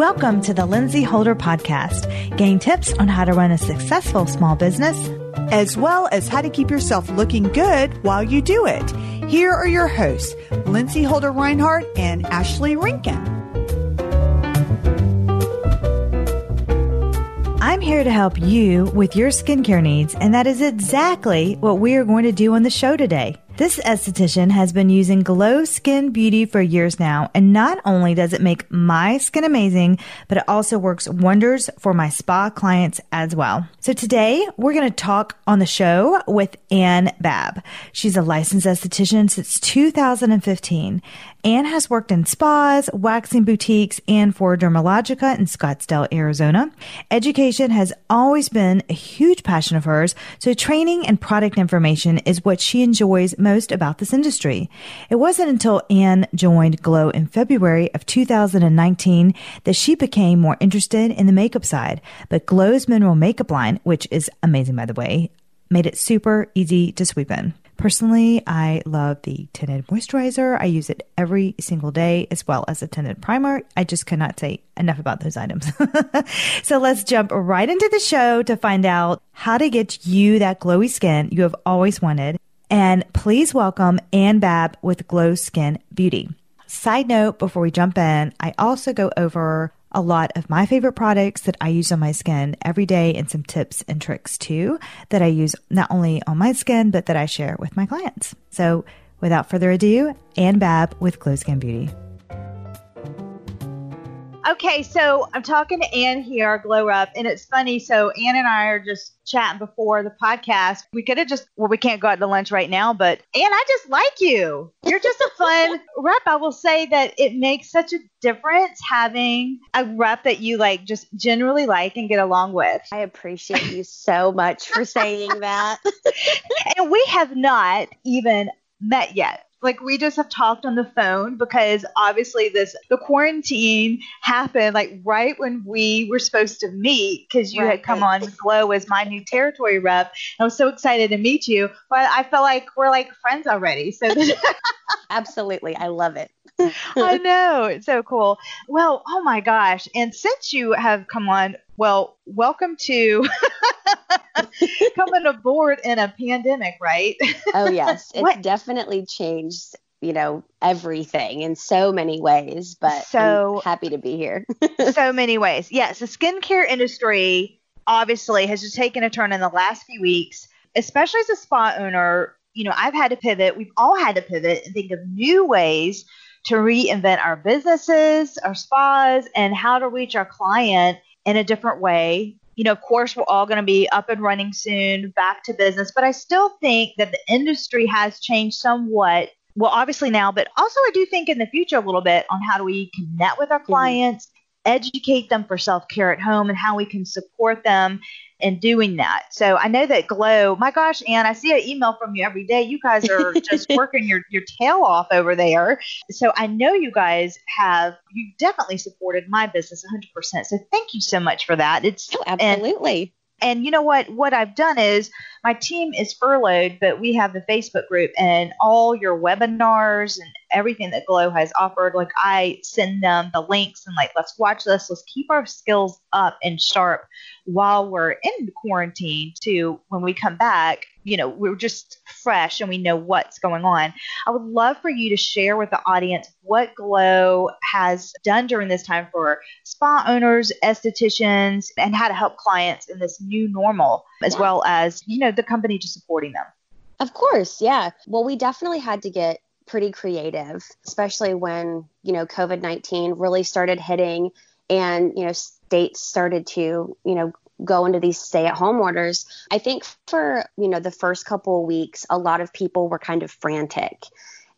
Welcome to the Lindsey Holder Podcast. Gain tips on how to run a successful small business, as well as how to keep yourself looking good while you do it. Here are your hosts, Lindsey Holder Reinhardt and Ashley Rinkin. I'm here to help you with your skincare needs, and that is exactly what we are going to do on the show today. This esthetician has been using Glo Skin Beauty for years now, and not only does it make my skin amazing, but it also works wonders for my spa clients as well. So today we're going to talk on the show with Anne Baab. She's a licensed esthetician since 2015. Anne has worked in spas, waxing boutiques, and for Dermalogica in Scottsdale, Arizona. Education has always been a huge passion of hers, so training and product information is what she enjoys most about this industry. It wasn't until Anne joined Glo in February of 2019 that she became more interested in the makeup side. But Glo's mineral makeup line, which is amazing by the way, made it super easy to sweep in. Personally, I love the tinted moisturizer. I use it every single day as well as a tinted primer. I just cannot say enough about those items. so let's jump right into the show to find out how to get you that glowy skin you have always wanted. And please welcome Anne Baab with Glo Skin Beauty. Side note before we jump in, I also go over a lot of my favorite products that I use on my skin every day and some tips and tricks too that I use not only on my skin, but that I share with my clients. So without further ado, Anne Baab with Glo Skin Beauty. Okay, so I'm talking to Anne here, Glow Up, and it's funny. So Anne and I are just chatting before the podcast. We could have just, well, we can't go out to lunch right now, but Anne, I just like you. You're just a fun rep. I will say that it makes such a difference having a rep that you like, just generally like and get along with. I appreciate you so much for saying that. and we have not even met yet like we just have talked on the phone because obviously this the quarantine happened like right when we were supposed to meet because you right. had come on Glo as my new territory rep. I was so excited to meet you but i felt like we're like friends already so absolutely. I love it i know. It's so cool. Well oh my gosh. And since you have come on well welcome to coming aboard in a pandemic, right? oh yes, it's what? definitely changed you know everything in so many ways but so I'm happy to be here. So many ways. Yes the skincare industry obviously has just taken a turn in the last few weeks especially as a spa owner. You know i've had to pivot. We've all had to pivot and think of new ways to reinvent our businesses our spas and how to reach our client in a different way you know, of course, we're all going to be up and running soon, back to business, but I still think that the industry has changed somewhat. Well, obviously now, but also I do think in the future a little bit on how do we connect with our mm-hmm. clients, mm-hmm. educate them for self care at home, and how we can support them in doing that. So I know that Glo, my gosh, Anne, I see an email from you every day. You guys are just working your, your tail off over there. So I know you guys have, you definitely supported my business 100%. So thank you so much for that. It's oh, absolutely. And, and you know what? What I've done is my team is furloughed, but we have the Facebook group and all your webinars and everything that Glo has offered. Like I send them the links and like, let's watch this. Let's keep our skills up and sharp while we're in quarantine to when we come back, you know, we're just fresh and we know what's going on. I would love for you to share with the audience what Glo has done during this time for spa owners, estheticians, and how to help clients in this new normal, as well as, you know, the company just supporting them? Of course, yeah. Well, we definitely had to get pretty creative, especially when, you know, COVID 19 really started hitting and, you know, states started to, you know, go into these stay at home orders. I think for, you know, the first couple of weeks, a lot of people were kind of frantic.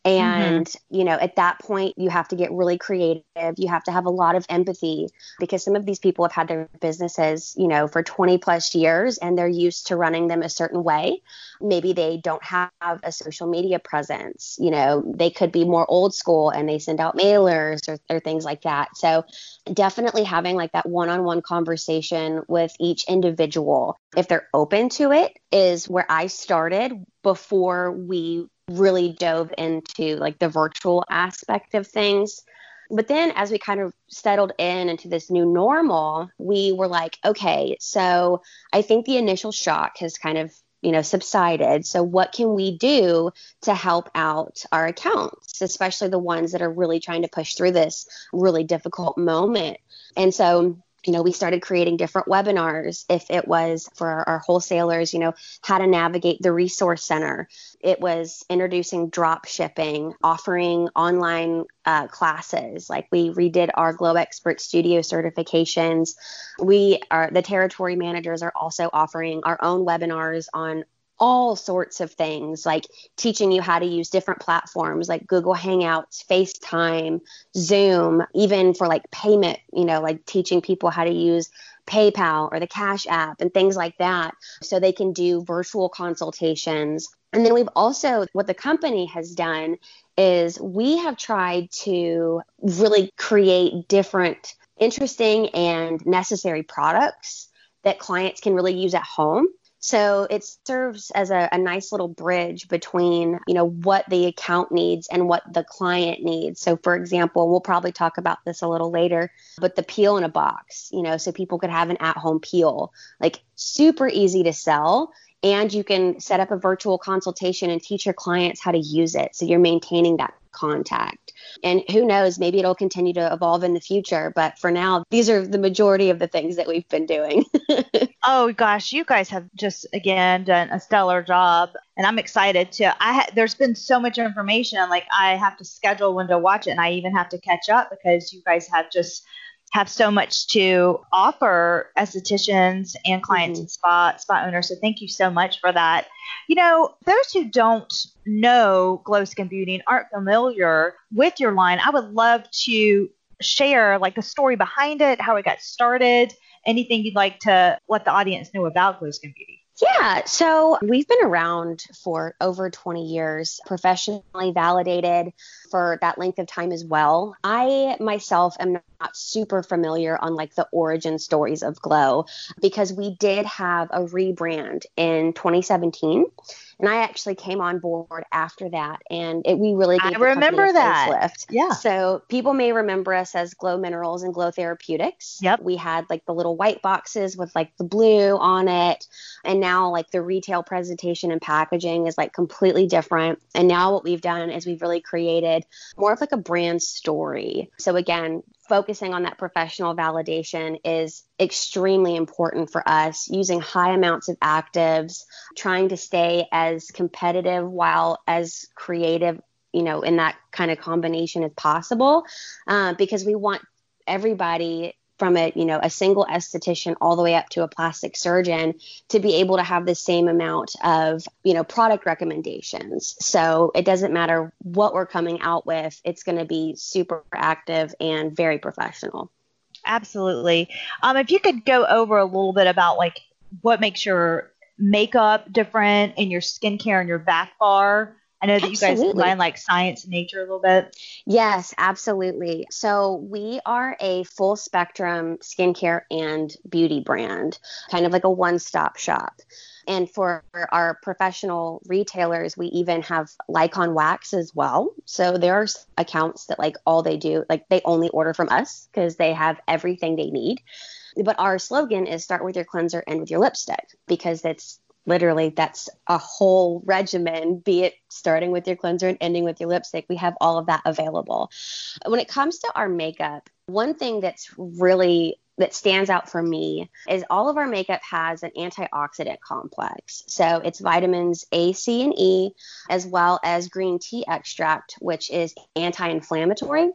And, mm-hmm. you know, at that point, you have to get really creative. You have to have a lot of empathy because some of these people have had their businesses, you know, for 20 plus years and they're used to running them a certain way. Maybe they don't have a social media presence. You know, they could be more old school and they send out mailers or, or things like that. So, definitely having like that one on one conversation with each individual, if they're open to it, is where I started before we really dove into like the virtual aspect of things. But then as we kind of settled in into this new normal, we were like, okay, so I think the initial shock has kind of you know subsided. So what can we do to help out our accounts especially the ones that are really trying to push through this really difficult moment? And so you know, we started creating different webinars. If it was for our, our, wholesalers, you know, how to navigate the resource center, it was introducing drop shipping, offering online uh, classes. Like we redid our Glo Expert Studio certifications. We are the territory managers are also offering our own webinars on all sorts of things like teaching you how to use different platforms like Google Hangouts, FaceTime, Zoom, even for like payment, you know, like teaching people how to use PayPal or the Cash App and things like that so they can do virtual consultations. And then we've also, what the company has done is we have tried to really create different, interesting, and necessary products that clients can really use at home so it serves as a, a, nice little bridge between, you know, what the account needs and what the client needs. So for example, we'll probably talk about this a little later, but the peel in a box, you know, so people could have an at-home peel, like super easy to sell. And you can set up a virtual consultation and teach your clients how to use it. So you're maintaining that contact. And who knows, maybe it'll continue to evolve in the future. But for now, these are the majority of the things that we've been doing. oh gosh, you guys have just again done a stellar job, and I'm excited to. I ha- there's been so much information, like I have to schedule when to watch it, and I even have to catch up because you guys have just have so much to offer estheticians and clients mm-hmm. and spa spa owners. So thank you so much for that. You know, those who don't know Glo Skin Beauty and aren't familiar with your line, I would love to share like the story behind it, how it got started, anything you'd like to let the audience know about Glo Skin Beauty. Yeah, so we've been around for over 20 years, professionally validated for that length of time as well. I myself am not super familiar on like the origin stories of Glo because we did have a rebrand in 2017 and I actually came on board after that, and it, we really I remember that. Facelift. Yeah. So people may remember us as Glo Minerals and Glo Therapeutics. Yep. We had like the little white boxes with like the blue on it, and now like the retail presentation and packaging is like completely different. And now what we've done is we've really created more of like a brand story. So again, focusing on that professional validation is extremely important for us using high amounts of actives trying to stay as competitive while as creative you know in that kind of combination as possible uh, because we want everybody from a you know a single esthetician all the way up to a plastic surgeon to be able to have the same amount of you know product recommendations. So it doesn't matter what we're coming out with it's going to be super active and very professional. Absolutely. Um, if you could go over a little bit about like what makes your makeup different in your skincare and your back bar I know that absolutely. you guys combine like science and nature a little bit. Yes, absolutely. So we are a full spectrum skincare and beauty brand, kind of like a one stop shop. And for our professional retailers, we even have Lycon wax as well. So there are accounts that like all they do, like they only order from us because they have everything they need. But our slogan is start with your cleanser and with your lipstick because it's literally that's a whole regimen be it starting with your cleanser and ending with your lipstick we have all of that available when it comes to our makeup one thing that's really that stands out for me is all of our makeup has an antioxidant complex. So it's vitamins A, C, and E, as well as green tea extract, which is anti inflammatory.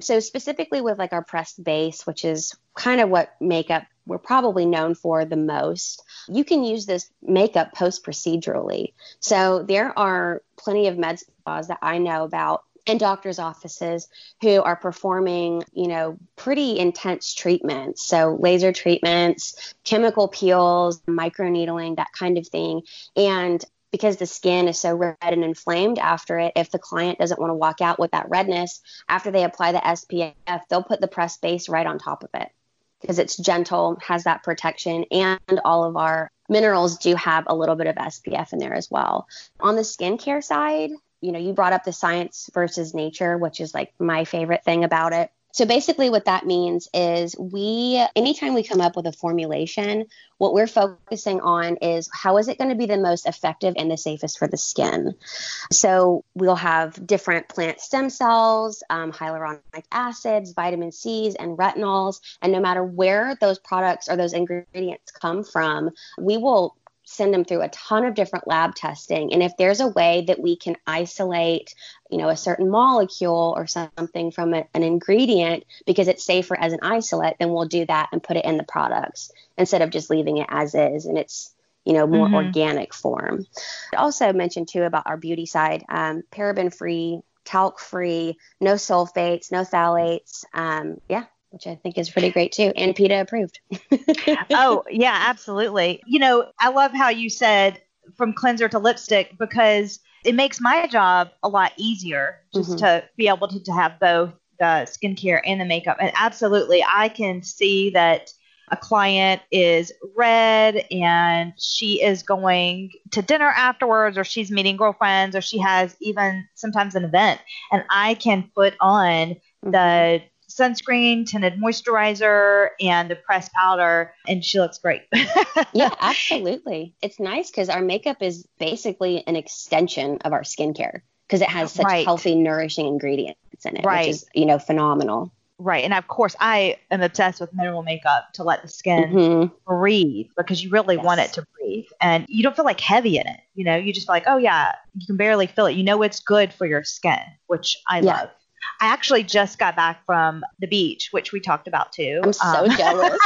So, specifically with like our pressed base, which is kind of what makeup we're probably known for the most, you can use this makeup post procedurally. So there are plenty of med spas that I know about in doctors' offices who are performing, you know, pretty intense treatments. So laser treatments, chemical peels, microneedling, that kind of thing. And because the skin is so red and inflamed after it, if the client doesn't want to walk out with that redness, after they apply the SPF, they'll put the pressed base right on top of it because it's gentle, has that protection, and all of our minerals do have a little bit of SPF in there as well. On the skincare side, you know, you brought up the science versus nature, which is like my favorite thing about it. So basically, what that means is we, anytime we come up with a formulation, what we're focusing on is how is it going to be the most effective and the safest for the skin. So we'll have different plant stem cells, um, hyaluronic acids, vitamin C's, and retinols. And no matter where those products or those ingredients come from, we will send them through a ton of different lab testing. And if there's a way that we can isolate you know a certain molecule or something from a, an ingredient because it's safer as an isolate then we'll do that and put it in the products instead of just leaving it as is and it's you know more mm-hmm. organic form. I also mentioned too about our beauty side um, paraben free talc free no sulfates no phthalates um, yeah which I think is pretty great too, and PETA approved. oh, yeah, absolutely. You know, I love how you said from cleanser to lipstick because it makes my job a lot easier just mm-hmm. to be able to, to have both the skincare and the makeup. And absolutely, I can see that a client is red and she is going to dinner afterwards or she's meeting girlfriends or she has even sometimes an event and I can put on the mm-hmm sunscreen, tinted moisturizer, and the pressed powder, and she looks great. yeah, absolutely. It's nice because our makeup is basically an extension of our skincare because it has such right. healthy, nourishing ingredients in it, right. which is, you know, phenomenal. Right. And of course, I am obsessed with mineral makeup to let the skin mm-hmm. breathe because you really yes. want it to breathe. And you don't feel like heavy in it. You know, you just feel like, oh, yeah, you can barely feel it. You know, it's good for your skin, which I yeah. love. I actually just got back from the beach, which we talked about too. I'm so um, jealous.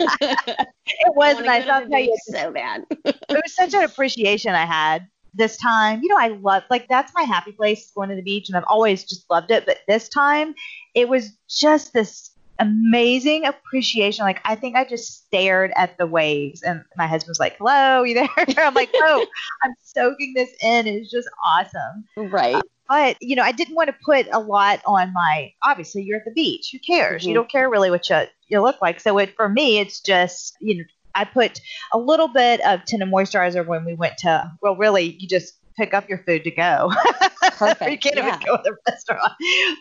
it was nice. I'll tell you, so bad. it was such an appreciation I had this time. You know, I love like that's my happy place going to the beach, and I've always just loved it. But this time, it was just this amazing appreciation. Like I think I just stared at the waves, and my husband was like, "Hello, you there?" I'm like, "Oh, I'm soaking this in. It's just awesome." Right. But, you know, I didn't want to put a lot on my, obviously, you're at the beach. Who cares? Mm-hmm. You don't care really what you, you look like. So it, for me, it's just, you know, I put a little bit of tinted moisturizer when we went to, well, really, you just pick up your food to go. Perfect. you can't yeah. even go to the restaurant.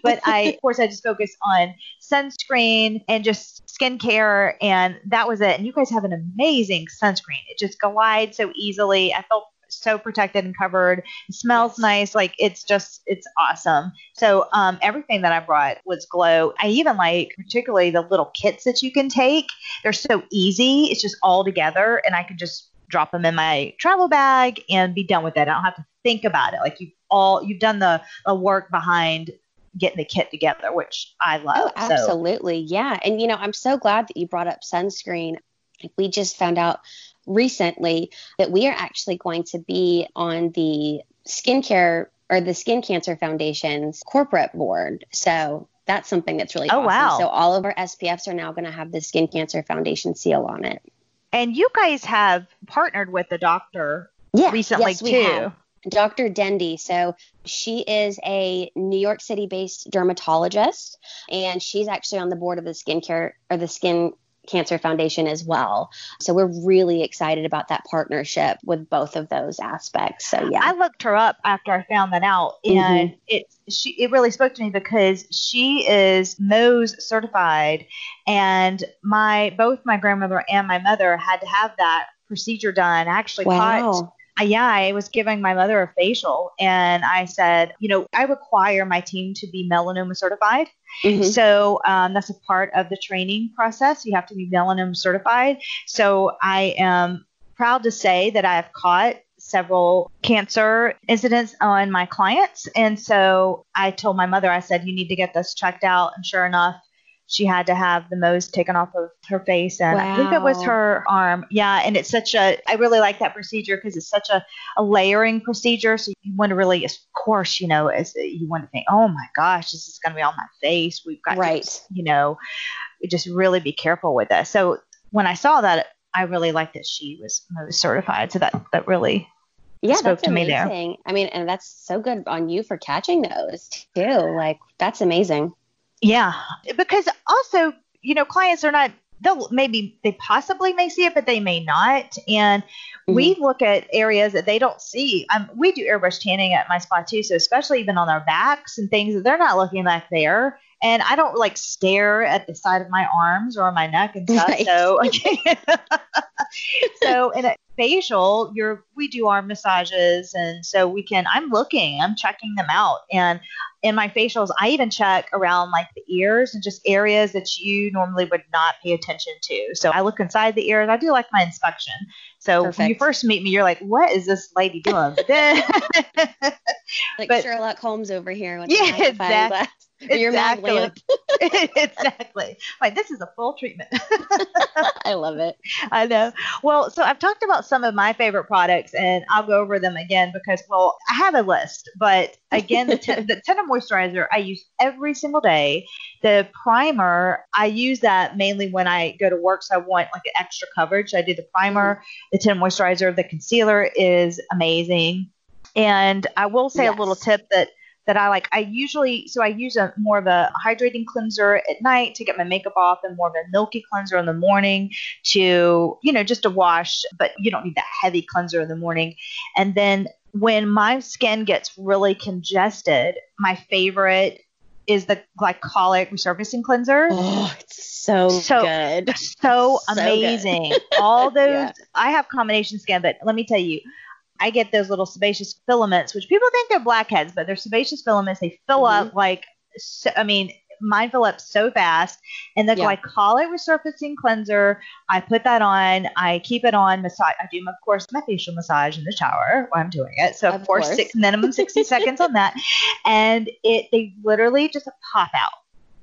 But I, of course, I just focus on sunscreen and just skincare, and that was it. And you guys have an amazing sunscreen. It just glides so easily. I felt so protected and covered. It smells nice. Like it's just, it's awesome. So um, everything that I brought was Glo. I even like particularly the little kits that you can take. They're so easy. It's just all together, and I can just drop them in my travel bag and be done with it. I don't have to think about it. Like you all, you've done the, the work behind getting the kit together, which I love. Oh, absolutely. So. Yeah. And, you know, I'm so glad that you brought up sunscreen. We just found out recently that we are actually going to be on the skincare or the Skin Cancer Foundation's corporate board. So that's something that's really oh, awesome. Wow. So all of our SPFs are now going to have the Skin Cancer Foundation seal on it. And you guys have partnered with the doctor yeah, recently yes, too. Have. Dr. Dendy. So she is a New York City based dermatologist, and she's actually on the board of the skincare or the Skin Cancer Foundation as well. So we're really excited about that partnership with both of those aspects. So yeah. I looked her up after I found that out and mm-hmm. it she it really spoke to me because she is Mohs certified and my both my grandmother and my mother had to have that procedure done. I actually wow. caught yeah, I was giving my mother a facial and I said, you know, I require my team to be melanoma certified. Mm-hmm. So um, that's a part of the training process. You have to be melanoma certified. So I am proud to say that I have caught several cancer incidents on my clients. And so I told my mother, I said, you need to get this checked out. And sure enough, she had to have the Mohs taken off of her face and wow. I think it was her arm. Yeah, and it's such a I really like that procedure because it's such a, a layering procedure. So you want to really, of course, you know, as uh, you want to think, oh my gosh, this is going to be on my face. We've got right. to, you know, just really be careful with this. So when I saw that, I really liked that she was Mohs certified. So that that really yeah, spoke to amazing. me there. I mean, and that's so good on you for catching those too. Like that's amazing. Yeah, because also, you know, clients are not they'll maybe they possibly may see it, but they may not. And mm-hmm. we look at areas that they don't see. Um, we do airbrush tanning at my spa too, so especially even on our backs and things, that they're not looking back there. And I don't like stare at the side of my arms or my neck and stuff. Right. So, so in a facial, you're we do arm massages, and so we can. I'm looking, I'm checking them out, and in my facials, I even check around like the ears and just areas that you normally would not pay attention to. So I look inside the ears. I do like my inspection. So Perfect. when you first meet me, you're like, "What is this lady doing?" like but, Sherlock Holmes over here. Yeah, exactly. Exactly. exactly. Like this is a full treatment. I love it. I know. Well, so I've talked about some of my favorite products, and I'll go over them again because, well, I have a list. But again, the, t- the moisturizer I use every single day. The primer I use that mainly when I go to work, so I want like an extra coverage. I do the primer, mm-hmm. the tender moisturizer, the concealer is amazing. And I will say yes. a little tip that that I like. I usually so I use a more of a hydrating cleanser at night to get my makeup off, and more of a milky cleanser in the morning to you know just to wash. But you don't need that heavy cleanser in the morning. And then when my skin gets really congested, my favorite is the glycolic resurfacing cleanser. Oh, it's so, so good. So, so amazing. Good. All those yeah. I have combination skin, but let me tell you, I get those little sebaceous filaments, which people think they're blackheads, but they're sebaceous filaments. They fill mm-hmm. up like, so, I mean, mine fill up so fast. And the yeah. glycolic resurfacing cleanser, I put that on. I keep it on. Massage. I do, of course, my facial massage in the shower while I'm doing it. So of, of course. Six, minimum 60 seconds on that. And it they literally just pop out.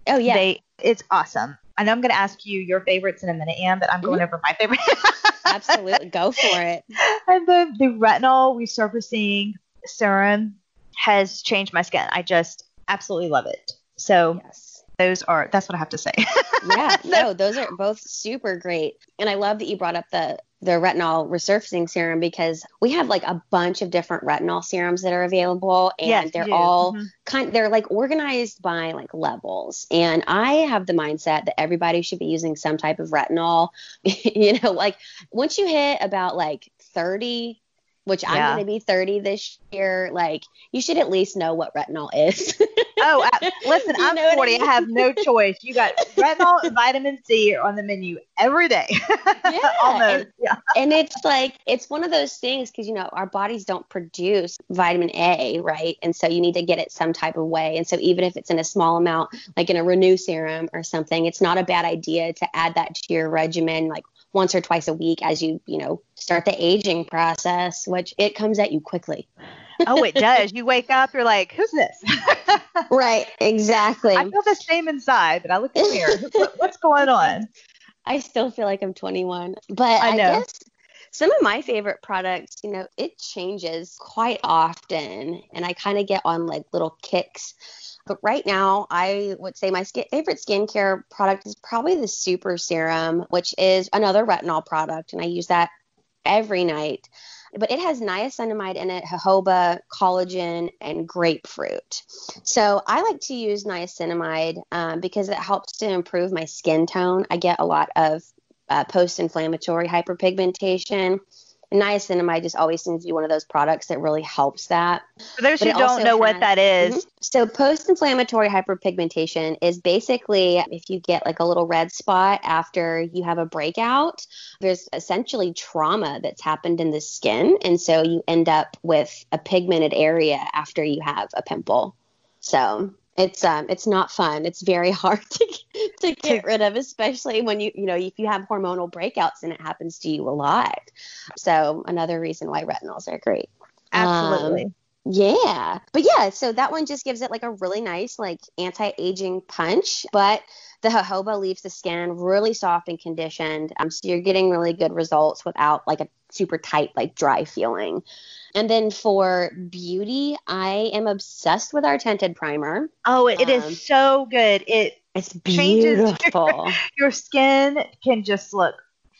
Oh yeah. They it's awesome. I know I'm going to ask you your favorites in a minute, Anne, but I'm going mm-hmm. over my favorite. Absolutely. Go for it. And the, the retinol resurfacing serum has changed my skin. I just absolutely love it. So yes. those are that's what I have to say. yeah, no, those are both super great. And I love that you brought up the the retinol resurfacing serum because we have like a bunch of different retinol serums that are available and yes, they're all mm-hmm. kind they're like organized by like levels. And i have the mindset that everybody should be using some type of retinol. You know like once you hit about like 30 which yeah. I'm going to be 30 this year, like you should at least know what retinol is. oh, uh, I, listen, I'm 40. I, mean? I, have no choice. You got retinol and vitamin C on the menu every day. yeah. Almost. And, yeah. And it's like, it's one of those things because, you know, our bodies don't produce vitamin A, right? And so you need to get it some type of way. And so even if it's in a small amount, like in a Renew serum or something, it's not a bad idea to add that to your regimen like once or twice a week as you, you know, start the aging process, which it comes at you quickly. oh, it does. You wake up, you're like, who's this? right, exactly. I feel the same inside, but I look in the mirror. What's going on? I still feel like I'm 21, but I, know. I guess some of my favorite products, you know, it changes quite often, and I kind of get on like little kicks but right now, I would say my skin, favorite skincare product is probably the Super Serum, which is another retinol product, and I use that every night. But it has niacinamide in it, jojoba, collagen, and grapefruit. So I like to use niacinamide um, because it helps to improve my skin tone. I get a lot of uh, post inflammatory hyperpigmentation niacinamide just always seems to be one of those products that really helps that. For those but who don't know has, what that is. Mm-hmm. So post-inflammatory hyperpigmentation is basically if you get like a little red spot after you have a breakout, there's essentially trauma that's happened in the skin and so you end up with a pigmented area after you have a pimple. So it's um it's not fun. It's very hard to to get rid of especially when you you know if you have hormonal breakouts and it happens to you a lot. So another reason why retinols are great. Absolutely. Um, yeah. But yeah so that one just gives it like a really nice like anti-aging punch but the jojoba leaves the skin really soft and conditioned um, so you're getting really good results without like a super tight like dry feeling and then for beauty, I am obsessed with our tinted primer. Oh, it, um, it is so good. It it's beautiful. Your, your, skin can just look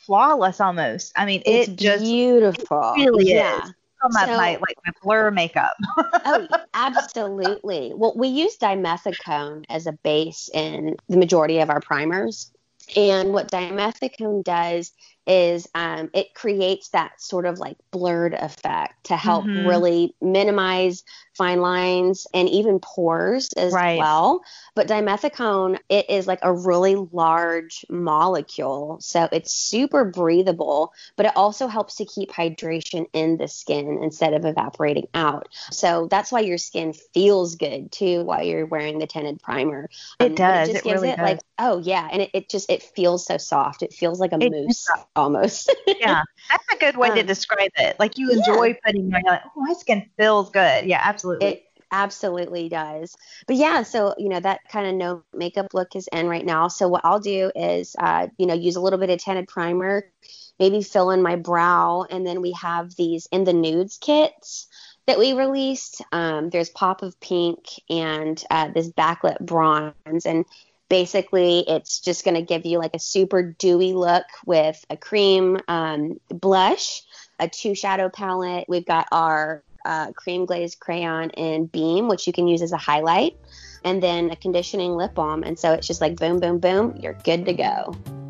flawless almost. I mean, it's it just beautiful. Really yeah. is. My, so, my like my blur makeup. oh, absolutely. Well, we use dimethicone as a base in the majority of our primers. And what dimethicone does is um, it creates that sort of like blurred effect to help mm-hmm. really minimize fine lines and even pores as right. well. But dimethicone, it is like a really large molecule. So it's super breathable, but it also helps to keep hydration in the skin instead of evaporating out. So that's why your skin feels good too while you're wearing the tinted primer. Um, it does. It just it gives really it does. like, oh yeah. And it, it, just, it feels so soft. It feels like a it mousse almost. yeah. That's a good way um, to describe it. Like you enjoy yeah. putting, like, oh, my skin feels good. Yeah, absolutely. It, absolutely does. But yeah, so you know that kind of no makeup look is in right now. So what I'll do is, uh, you know, use a little bit of tinted primer, maybe fill in my brow, and then we have these in the nudes kits that we released. Um, there's pop of pink and uh, this backlit bronze, and basically it's just going to give you like a super dewy look with a cream um, blush, a two shadow palette. We've got our uh, cream glazed crayon in Beam, which you can use as a highlight, and then a conditioning lip balm. And so it's just like boom, boom, boom, you're good to go.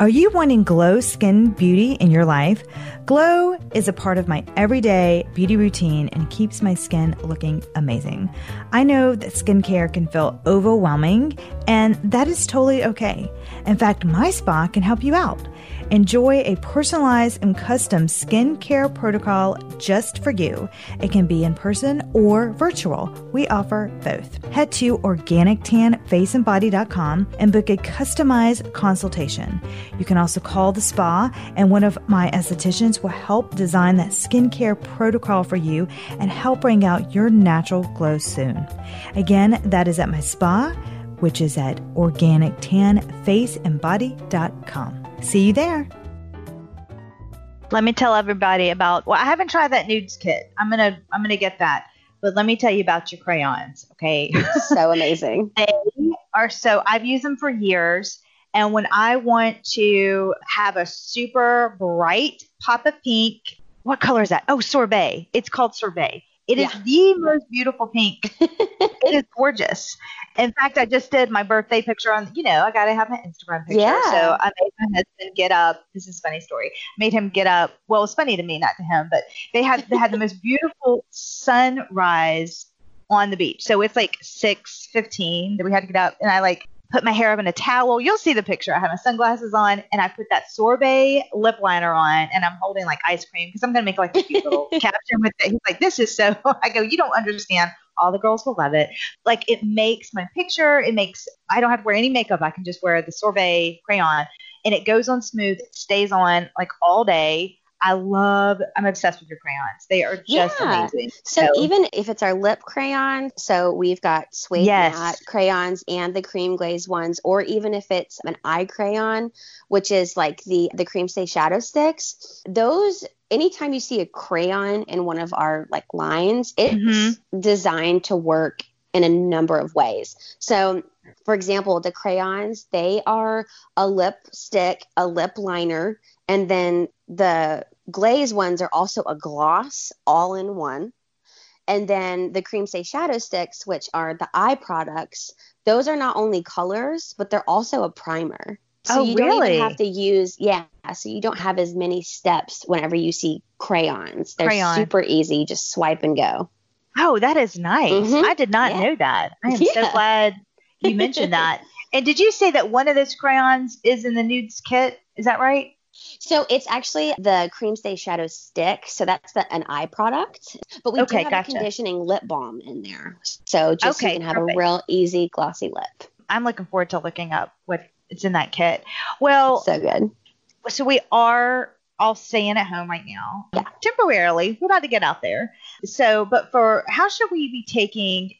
Are you wanting Glo Skin Beauty in your life? Glo is a part of my everyday beauty routine and keeps my skin looking amazing. I know that skincare can feel overwhelming, and that is totally okay. In fact, my spa can help you out. Enjoy a personalized and custom skincare protocol just for you. It can be in person or virtual. We offer both. Head to organictanfaceandbody.com and book a customized consultation. You can also call the spa, and one of my estheticians will help design that skincare protocol for you and help bring out your natural glow soon. Again, that is at my spa, which is at organictanfaceandbody.com. See you there. Let me tell everybody about well, I haven't tried that nudes kit. I'm gonna I'm gonna get that. But let me tell you about your crayons, okay? so amazing. they are so I've used them for years. And when I want to have a super bright pop of pink, what color is that? Oh, sorbet. It's called sorbet. It yeah. is the most beautiful pink. it is gorgeous. In fact, I just did my birthday picture on, you know, I got to have my Instagram picture. Yeah. So I made my husband get up. This is a funny story. Made him get up. Well, it's funny to me, not to him, but they had they had the most beautiful sunrise on the beach. So it's like 6:15 that we had to get up and I like put my hair up in a towel. You'll see the picture. I have my sunglasses on and I put that sorbet lip liner on and I'm holding like ice cream because I'm going to make like a cute little caption with it. He's like, this is so, I go, you don't understand. All the girls will love it. Like it makes my picture, it makes, I don't have to wear any makeup. I can just wear the sorbet crayon and it goes on smooth. It stays on like all day. I love, I'm obsessed with your crayons. They are just yeah. amazing. So, so, even if it's our lip crayon, so we've got suede yes. matte crayons and the cream glaze ones, or even if it's an eye crayon, which is like the the cream stay shadow sticks, those anytime you see a crayon in one of our like lines, it's mm-hmm. designed to work in a number of ways. So for example, the crayons, they are a lipstick, a lip liner, and then the glaze ones are also a gloss all in one. And then the Cream Stay Shadow Sticks, which are the eye products, those are not only colors, but they're also a primer. So oh, you really? don't even have to use, yeah. So you don't have as many steps whenever you see crayons. They're Crayon. super easy. Just swipe and go. Oh, that is nice. Mm-hmm. I did not yeah. know that. I am yeah. so glad you mentioned that. And did you say that one of those crayons is in the nudes kit? Is that right? So it's actually the Cream Stay Shadow Stick. So that's the, an eye product. But we okay, do have gotcha. a conditioning lip balm in there. So just okay, so you can have perfect. a real easy glossy lip. I'm looking forward to looking up what it's in that kit. Well, so good. So we are all staying at home right now. Yeah. Temporarily. We're about to get out there. So, but for how should we be taking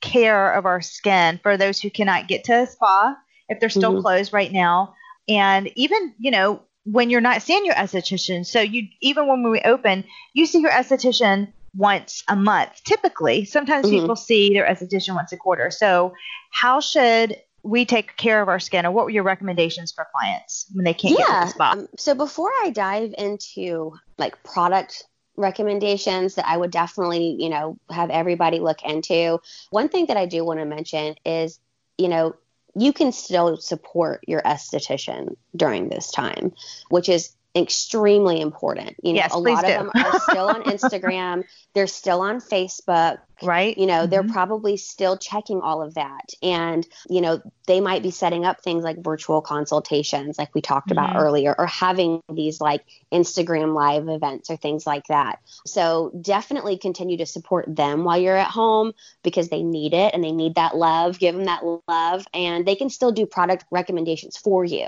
care of our skin for those who cannot get to a spa if they're still mm-hmm. closed right now? And even, you know, when you're not seeing your esthetician. So you even when we open, you see your esthetician once a month typically. Sometimes mm-hmm. people see their esthetician once a quarter. So how should we take care of our skin or what were your recommendations for clients when they can't yeah. get to the spa? Um, so before I dive into like product recommendations that I would definitely, you know, have everybody look into, one thing that I do want to mention is, you know, you can still support your esthetician during this time, which is extremely important. You know, yes, a lot do. of them are still on Instagram, they're still on Facebook. Right. You know, mm-hmm. they're probably still checking all of that. And, you know, they might be setting up things like virtual consultations, like we talked mm-hmm. about earlier, or having these like Instagram live events or things like that. So definitely continue to support them while you're at home because they need it and they need that love. Give them that love and they can still do product recommendations for you.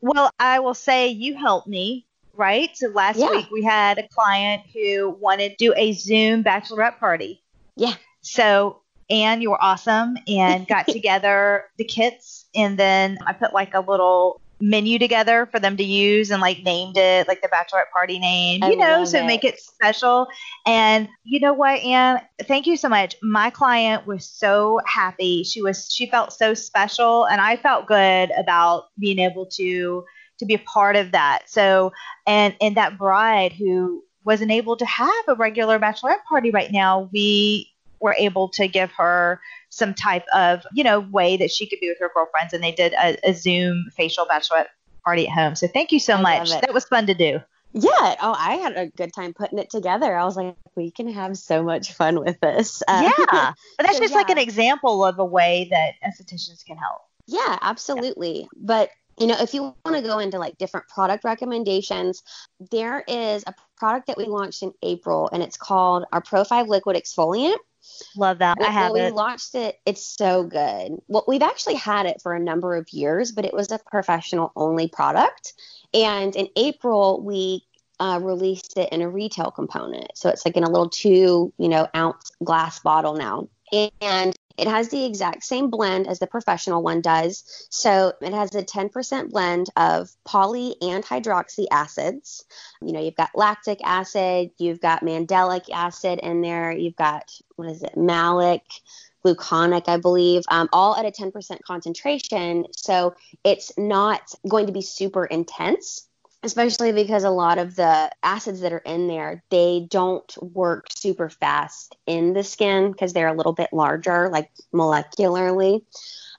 Well, I will say you helped me right? So last yeah. week we had a client who wanted to do a Zoom bachelorette party. Yeah. So Anne, you were awesome and got together the kits and then I put like a little menu together for them to use and like named it like the bachelorette party name, you know, so it. make it special. And you know what, Anne, thank you so much. My client was so happy. She was she felt so special and I felt good about being able to to be a part of that. So, and and that bride who wasn't able to have a regular bachelorette party right now, we were able to give her some type of you know way that she could be with her girlfriends, and they did a, a Zoom facial bachelorette party at home. So thank you so I much. That was fun to do. Yeah. Oh, I had a good time putting it together. I was like, we can have so much fun with this. Um, yeah. But that's so, just yeah. like an example of a way that estheticians can help. Yeah, absolutely. Yeah. But you know, if you want to go into like different product recommendations, there is a product that we launched in April and it's called our Pro 5 Liquid Exfoliant. Love that. I have when it. we launched it, it's so good. Well, we've actually had it for a number of years, but it was a professional only product. And in April, we uh, released it in a retail component. So it's like in a little two, you know, ounce glass bottle now. And it has the exact same blend as the professional one does. So it has a 10% blend of poly and hydroxy acids. You know, you've got lactic acid, you've got mandelic acid in there, you've got, what is it, malic, gluconic, I believe, um, all at a 10% concentration. So it's not going to be super intense especially because a lot of the acids that are in there they don't work super fast in the skin because they're a little bit larger like molecularly.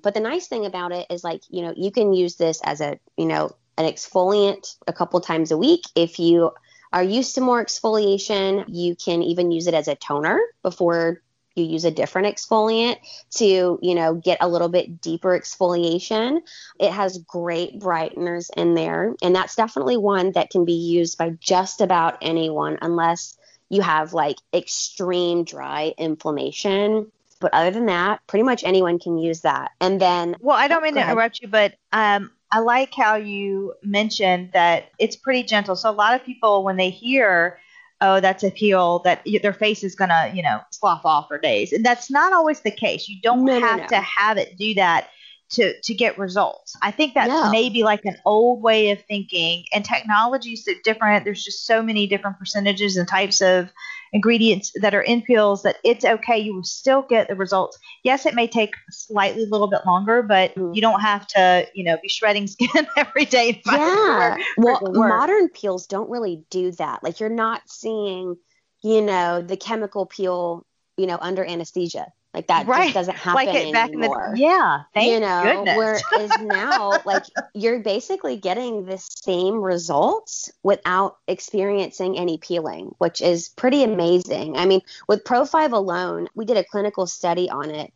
But the nice thing about it is like you know you can use this as a you know an exfoliant a couple times a week. If you are used to more exfoliation you can even use it as a toner before you use a different exfoliant to, you know, get a little bit deeper exfoliation. It has great brighteners in there. And that's definitely one that can be used by just about anyone unless you have like extreme dry inflammation. But other than that, pretty much anyone can use that. And then, well, I don't mean to interrupt you, but um, I like how you mentioned that it's pretty gentle. So a lot of people, when they hear oh, that's a peel that their face is going to, you know, slough off for days. And that's not always the case. You don't no, have no, no. to have it do that to to get results. I think that's no. maybe like an old way of thinking and technology is so different. There's just so many different percentages and types of ingredients that are in peels that it's okay. You will still get the results. Yes, it may take slightly a little bit longer, but mm. you don't have to, you know, be shredding skin every day. yeah. well, modern peels don't really do that. Like you're not seeing, you know, the chemical peel, you know, under anesthesia. Like that right. just doesn't happen like it, back anymore. In the, yeah, thank you know, goodness. whereas now, like you're basically getting the same results without experiencing any peeling, which is pretty amazing. I mean, with Pro 5 alone, we did a clinical study on it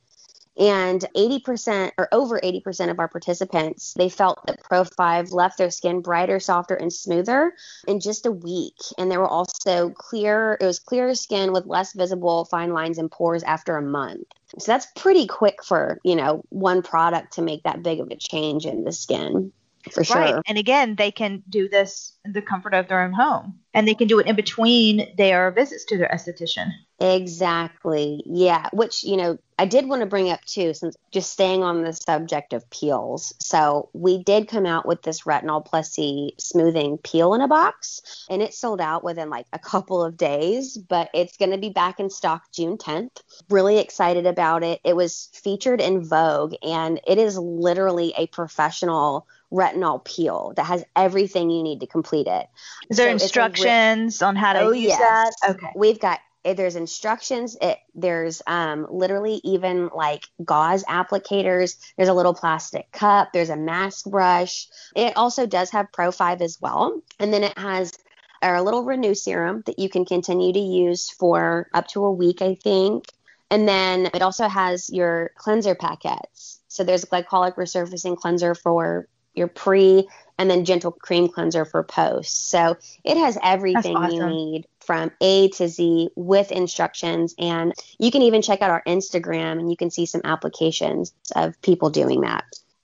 and 80% or over 80% of our participants, they felt that Pro 5 left their skin brighter, softer, and smoother in just a week. And they were also clear, it was clearer skin with less visible fine lines and pores after a month. So that's pretty quick for, you know, one product to make that big of a change in the skin for sure. Right. And again, they can do this in the comfort of their own home and they can do it in between their visits to their esthetician. Exactly. Yeah. Which, you know, I did want to bring up too, since just staying on the subject of peels. So we did come out with this retinol plus C smoothing peel in a box, and it sold out within like a couple of days, but it's going to be back in stock June 10th. Really excited about it. It was featured in Vogue, and it is literally a professional retinol peel that has everything you need to complete it. Is there so instructions re- on how to oh, use yes. that? Okay. We've got it, there's instructions. It, there's um, literally even like gauze applicators. There's a little plastic cup. There's a mask brush. It also does have Pro 5 as well. And then it has a little renew serum that you can continue to use for up to a week, I think. And then it also has your cleanser packets. So there's glycolic resurfacing cleanser for your pre and then gentle cream cleanser for post. So it has everything awesome. you need from A to Z with instructions. And you can even check out our Instagram and you can see some applications of people doing that.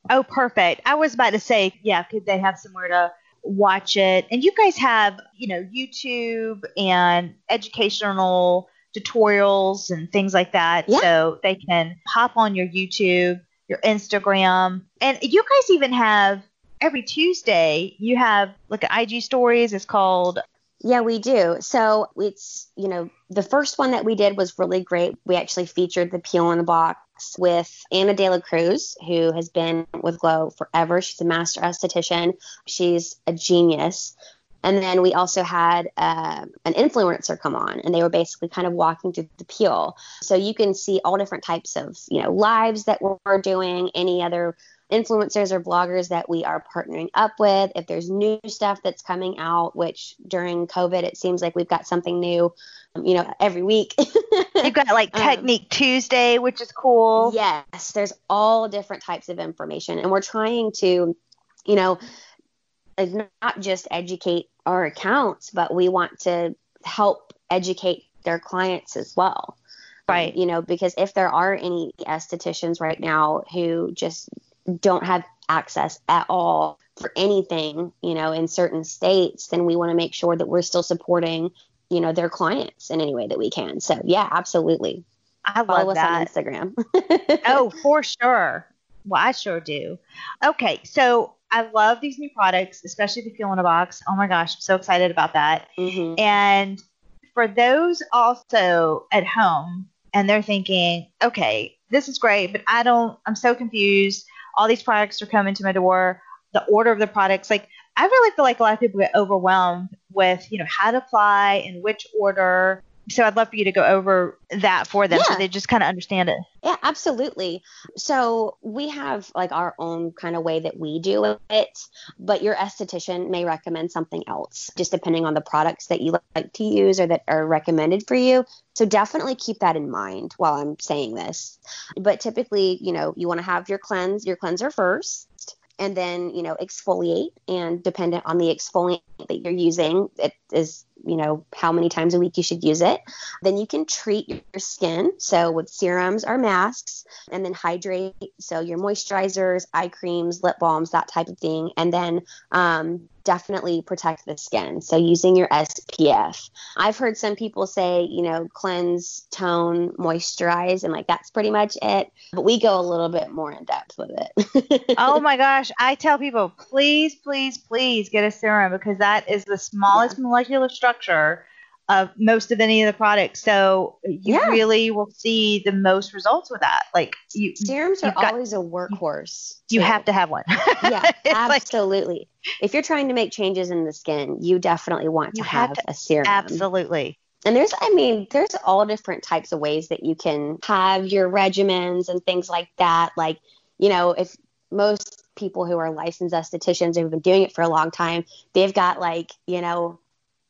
Oh, perfect. I was about to say, yeah, could they have somewhere to watch it? And you guys have, you know, YouTube and educational tutorials and things like that. Yeah. So they can hop on your YouTube, your Instagram, and you guys even have every Tuesday you have like IG stories. It's called yeah, we do. So it's, you know, the first one that we did was really great. We actually featured the peel in the box with Anna De La Cruz, who has been with Glo forever. She's a master esthetician. She's a genius. And then we also had uh, an influencer come on, and they were basically kind of walking through the peel. So you can see all different types of, you know, lives that we're doing, any other influencers or bloggers that we are partnering up with, if there's new stuff that's coming out, which during COVID, it seems like we've got something new, um, you know, every week. You've got like um, Technique um, Tuesday, which is cool. Yes, there's all different types of information. And we're trying to, you know, not just educate our accounts, but we want to help educate their clients as well. Right. You know, because if there are any estheticians right now who just don't have access at all for anything, you know, in certain states, then we want to make sure that we're still supporting, you know, their clients in any way that we can. So yeah, absolutely. I love Follow that. us on Instagram. oh, for sure. Well, I sure do. Okay, so I love these new products, especially the Peel in a Box. Oh my gosh, I'm so excited about that. Mm-hmm. And for those also at home and they're thinking, okay, this is great, but I don't, I'm so confused all these products are coming to my door, the order of the products. Like I really feel like a lot of people get overwhelmed with, you know, how to apply in which order. So I'd love for you to go over that for them yeah. so they just kind of understand it. Yeah, absolutely. So we have like our own kind of way that we do it, but your esthetician may recommend something else, just depending on the products that you like to use or that are recommended for you. So definitely keep that in mind while I'm saying this. But typically, you know, you want to have your cleanse, your cleanser first and then you know exfoliate and dependent on the exfoliant that you're using it is you know how many times a week you should use it then you can treat your skin so with serums or masks and then hydrate so your moisturizers eye creams lip balms that type of thing and then um, definitely protect the skin. So using your SPF. I've heard some people say, you know, cleanse, tone, moisturize, and like that's pretty much it. But we go a little bit more in depth with it. oh my gosh. I tell people, please, please, please get a serum because that is the smallest yeah. molecular structure of most of any of the products. So you yeah. really will see the most results with that. Like you, serums are got, always a workhorse. You, you have to have one. yeah, absolutely. Like, if you're trying to make changes in the skin, you definitely want to have, have to, a serum. Absolutely. And there's, I mean, there's all different types of ways that you can have your regimens and things like that. Like, you know, if most people who are licensed estheticians who've been doing it for a long time, they've got like, you know,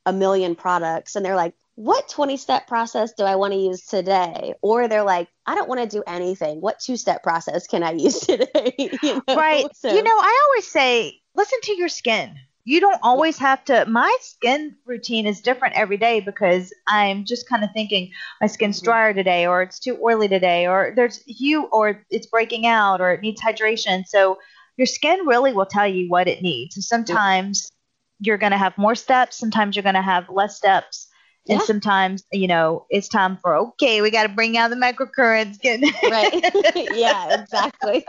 a million products and they're like, what 20 step process do I want to use today? Or they're like, I don't want to do anything. What two step process can I use today? you know? Right. So, you know, I always say, listen to your skin. You don't always have to. My skin routine is different every day because I'm just kind of thinking my skin's mm-hmm. drier today, or it's too oily today, or there's hue, or it's breaking out, or it needs hydration. So your skin really will tell you what it needs. So sometimes you're going to have more steps. Sometimes you're going to have less steps. And sometimes, you know, it's time for, okay, we got to bring out the microcurrents. right. yeah, exactly.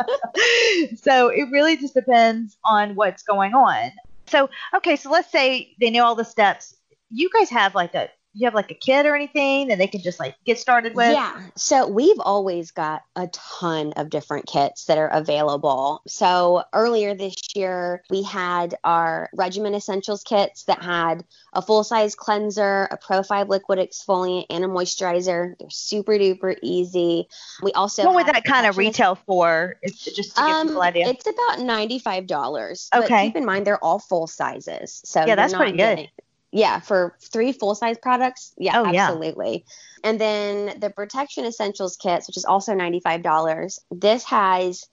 so it really just depends on what's going on. So, okay, so let's say they know all the steps. You guys have like a you have like a kit or anything that they can just like get started with? Yeah. So we've always got a ton of different kits that are available. So earlier this year, we had our regimen essentials kits that had a full size cleanser, a Pro 5 liquid exfoliant, and a moisturizer. They're super duper easy. We also what would that kind of retail for? It's just to um, give people an idea. It's about ninety five dollars. Okay. But keep in mind they're all full sizes. So Yeah, that's not pretty good. getting- yeah, for three full size products. Yeah, Oh, yeah. absolutely. And then the protection essentials kits, which is also ninety five dollars. This has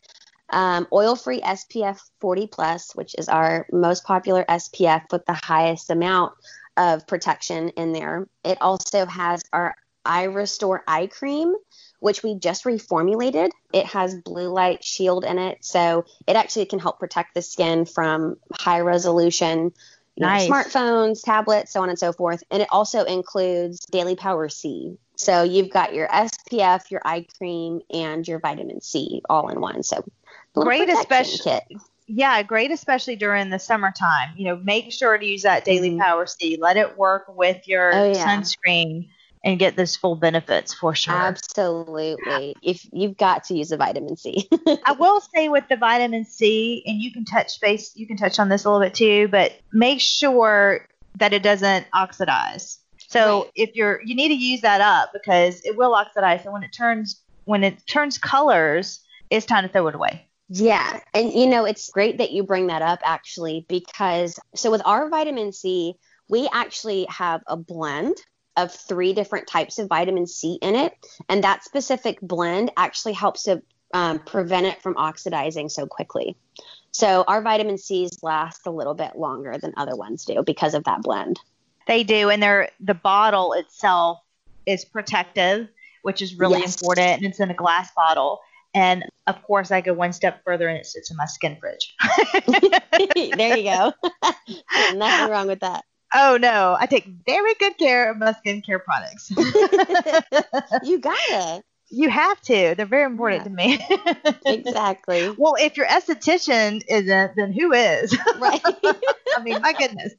um, oil free SPF 40 plus, which is our most popular SPF with the highest amount of protection in there. It also has our Eye Restore Eye Cream, which we just reformulated. It has blue light shield in it, so it actually can help protect the skin from high resolution you know, Nice. smartphones, tablets, so on and so forth. And it also includes Daily Power C. So you've got your SPF, your eye cream, and your vitamin C all in one. So Great, especially- kit. Yeah, great, especially during the summertime. You know, make sure to use that Daily Mhm. Power C. Let it work with your Oh, yeah. sunscreen and get those full benefits for sure. Absolutely. If you've got to use a vitamin C. I will say with the vitamin C, and you can touch base, you can touch on this a little bit too, but make sure that it doesn't oxidize. So Right. if you're, you need to use that up because it will oxidize. So when it turns, when it turns colors, it's time to throw it away. Yeah. And you know, it's great that you bring that up actually, because so with our vitamin C, we actually have a blend of three different types of vitamin C in it. And that specific blend actually helps to um, prevent it from oxidizing so quickly. So our vitamin C's last a little bit longer than other ones do because of that blend. They do, and they're the bottle itself is protective, which is really Yes. important, and it's in a glass bottle. And of course, I go one step further, and it sits in my skin fridge. there you go. Nothing wrong with that. Oh no, I take very good care of my skincare products. You got it. you have to; they're very important to me. Exactly. well, if your esthetician isn't, then who is? Right. I mean, my goodness.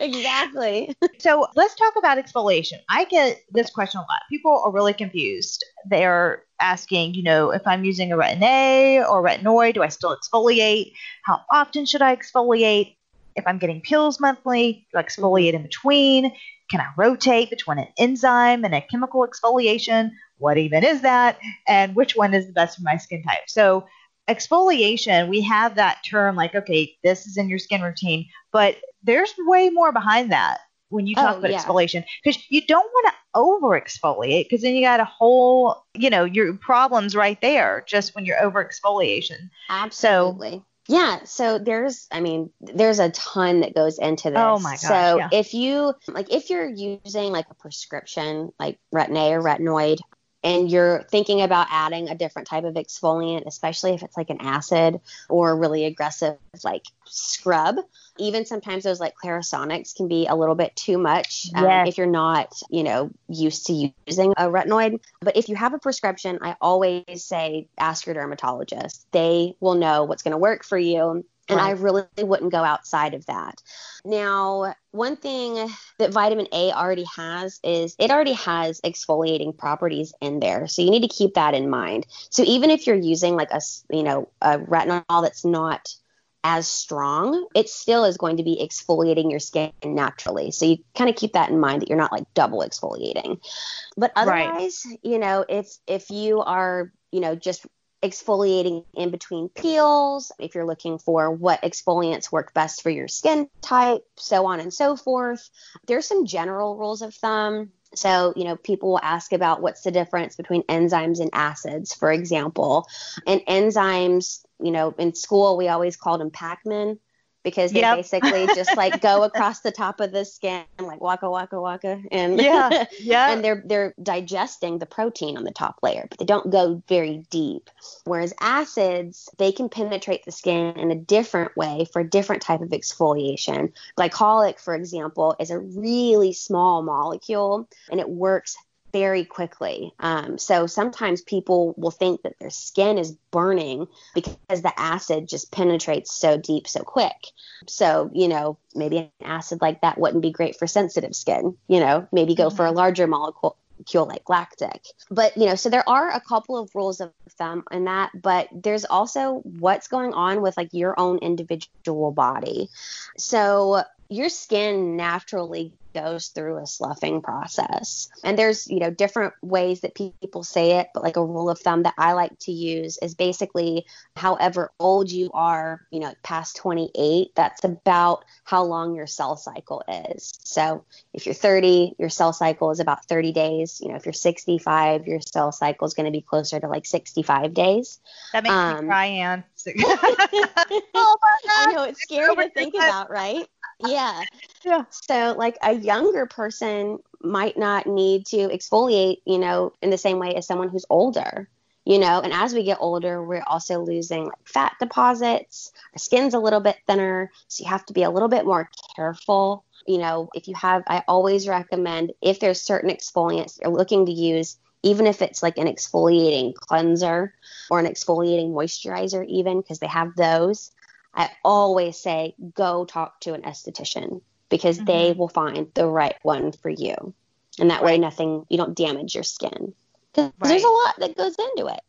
exactly. So let's talk about exfoliation. I get this question a lot. People are really confused. They're asking, you know, if I'm using a retin A or retinoid, do I still exfoliate? How often should I exfoliate? If I'm getting pills monthly, do I exfoliate in between? Can I rotate between an enzyme and a chemical exfoliation? What even is that? And which one is the best for my skin type? So exfoliation, we have that term like, okay, this is in your skin routine, but there's way more behind that when you talk Oh, about yeah. exfoliation because you don't want to over exfoliate because then you got a whole, you know, your problems right there just when you're over exfoliation. Absolutely. Yeah. So there's, I mean, there's a ton that goes into this. Oh my gosh, So yeah. if you, like, if you're using like a prescription, like Retin A or retinoid, and you're thinking about adding a different type of exfoliant, especially if it's like an acid or really aggressive, like scrub, even sometimes those like Clarisonics can be a little bit too much um, Yes. if you're not, you know, used to using a retinoid. But if you have a prescription, I always say ask your dermatologist. They will know what's going to work for you. And I really wouldn't go outside of that. Now, one thing that vitamin A already has is it already has exfoliating properties in there. So you need to keep that in mind. So even if you're using like a, you know, a retinol that's not as strong, it still is going to be exfoliating your skin naturally. So you kind of keep that in mind that you're not like double exfoliating. But Right. otherwise, you know, if if you are, you know, just exfoliating in between peels, if you're looking for what exfoliants work best for your skin type, so on and so forth. There's some general rules of thumb. So, you know, people will ask about what's the difference between enzymes and acids, for example. And enzymes, you know, in school we always called them Pac-Man because they Yep. basically just like go across the top of the skin like waka waka waka and Yeah. Yeah. and they're they're digesting the protein on the top layer, but they don't go very deep. Whereas acids, they can penetrate the skin in a different way for a different type of exfoliation. Glycolic, for example, is a really small molecule and it works very quickly. Um, so sometimes people will think that their skin is burning because the acid just penetrates so deep so quick. So, you know, maybe an acid like that wouldn't be great for sensitive skin. You know, maybe go mm-hmm. for a mm-hmm. larger molecule like lactic. But, you know, so there are a couple of rules of thumb in that, but there's also what's going on with like your own individual body. So your skin naturally goes through a sloughing process. And there's, you know, different ways that people say it, but like a rule of thumb that I like to use is basically however old you are, you know, past 28, that's about how long your cell cycle is. So if you're 30, your cell cycle is about 30 days. You know, if you're 65, your cell cycle is going to be closer to like 65 days. That makes um, me cry, Anne. oh I know it's scary to think about, right? Yeah. Yeah. So like a younger person might not need to exfoliate, you know, in the same way as someone who's older. You know, and as we get older, we're also losing like fat deposits. Our skin's a little bit thinner, so you have to be a little bit more careful. You know, if you have, I always recommend if there's certain exfoliants you're looking to use, even if it's like an exfoliating cleanser or an exfoliating moisturizer, even because they have those, I always say go talk to an esthetician because mm-hmm. they will find the right one for you. And that right. way, nothing, you don't damage your skin. Because right. there's a lot that goes into it.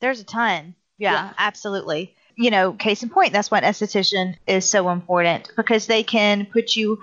There's a ton. Yeah, yeah, absolutely. You know, case in point, that's why an esthetician is so important because they can put you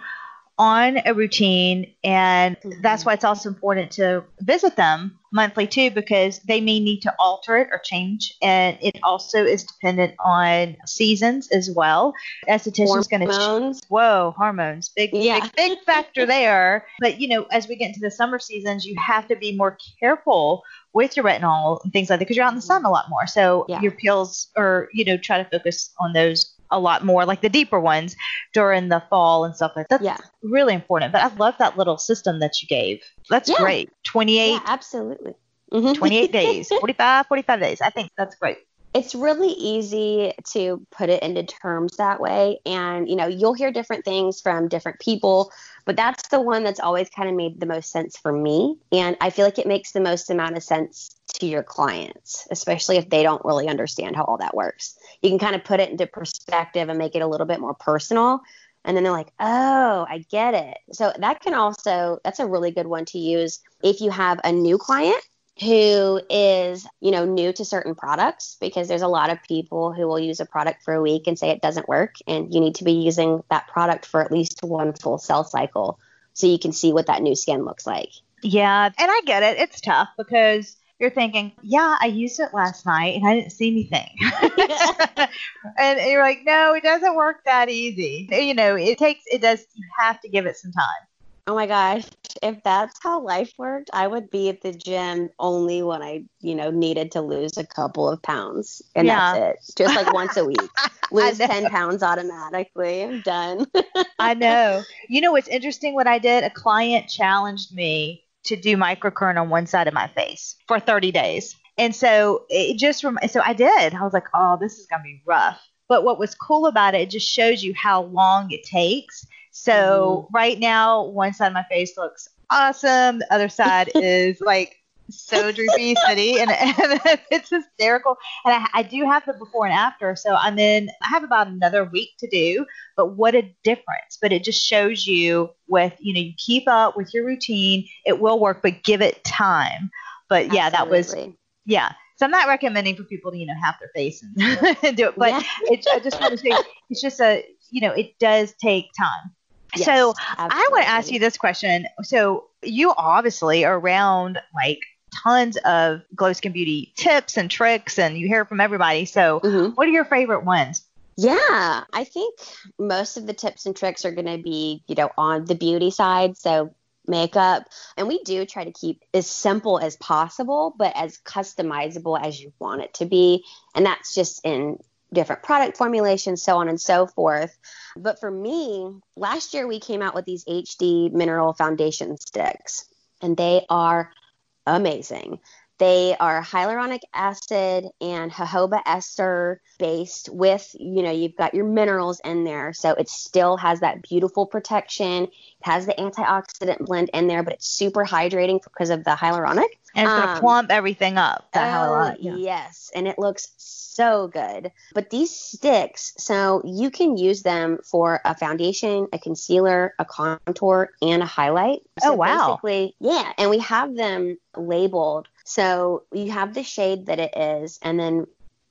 on a routine and mm-hmm. that's why it's also important to visit them monthly too because they may need to alter it or change and it also is dependent on seasons as well esthetician's going to ch- whoa hormones big yeah. big big factor there but you know as we get into the summer seasons you have to be more careful with your retinol and things like that because you're out in the sun a lot more so yeah. your peels or you know try to focus on those a lot more, like the deeper ones during the fall and stuff like that. That's yeah. really important. But I love that little system that you gave. That's yeah. great. 28. Yeah, absolutely. Mm-hmm. 28 days, 45, 45 days. I think that's great. It's really easy to put it into terms that way. And, you know, you'll hear different things from different people, but that's the one that's always kind of made the most sense for me. And I feel like it makes the most amount of sense to your clients, especially if they don't really understand how all that works. You can kind of put it into perspective and make it a little bit more personal. And then they're like, oh, I get it. So that can also, that's a really good one to use if you have a new client who is, you know, new to certain products because there's a lot of people who will use a product for a week and say it doesn't work. And you need to be using that product for at least one full cell cycle so you can see what that new skin looks like. Yeah. And I get it. It's tough because you're thinking, yeah, I used it last night and I didn't see anything. and you're like, no, it doesn't work that easy. You know, it takes, it does, you have to give it some time. Oh my gosh. If that's how life worked, I would be at the gym only when I, you know, needed to lose a couple of pounds. And yeah. that's it. Just like once a week. lose 10 pounds automatically. I'm done. I know. You know what's interesting? What I did? A client challenged me to do microcurrent on one side of my face for 30 days. And so it just rem- so I did. I was like, oh, this is gonna be rough. But what was cool about it, it just shows you how long it takes. So mm-hmm. right now, one side of my face looks awesome. The other side is like so droopy city and, and, it's hysterical and I, I, do have the before and after so i'm in i have about another week to do but what a difference but it just shows you with you know you keep up with your routine it will work but give it time but yeah Absolutely. that was yeah so i'm not recommending for people to you know have their face and, do it but yeah. it, i just want to say it's just a you know it does take time Yes, so absolutely. I want to ask you this question. So you obviously are around like tons of Glo Skin Beauty tips and tricks, and you hear from everybody. So, mm-hmm. what are your favorite ones? Yeah, I think most of the tips and tricks are going to be, you know, on the beauty side. So, makeup. And we do try to keep as simple as possible, but as customizable as you want it to be. And that's just in different product formulations, so on and so forth. But for me, last year we came out with these HD mineral foundation sticks, and they are amazing. They are hyaluronic acid and jojoba ester based with, you know, you've got your minerals in there. So it still has that beautiful protection. It has the antioxidant blend in there, but it's super hydrating because of the hyaluronic. And it's going to Um, plump everything up. That Oh. Yeah. Yes, and it looks so good. But these sticks, so you can use them for a foundation, a concealer, a contour, and a highlight. Oh, So wow. Basically, yeah, and we have them labeled. So you have the shade that it is, and then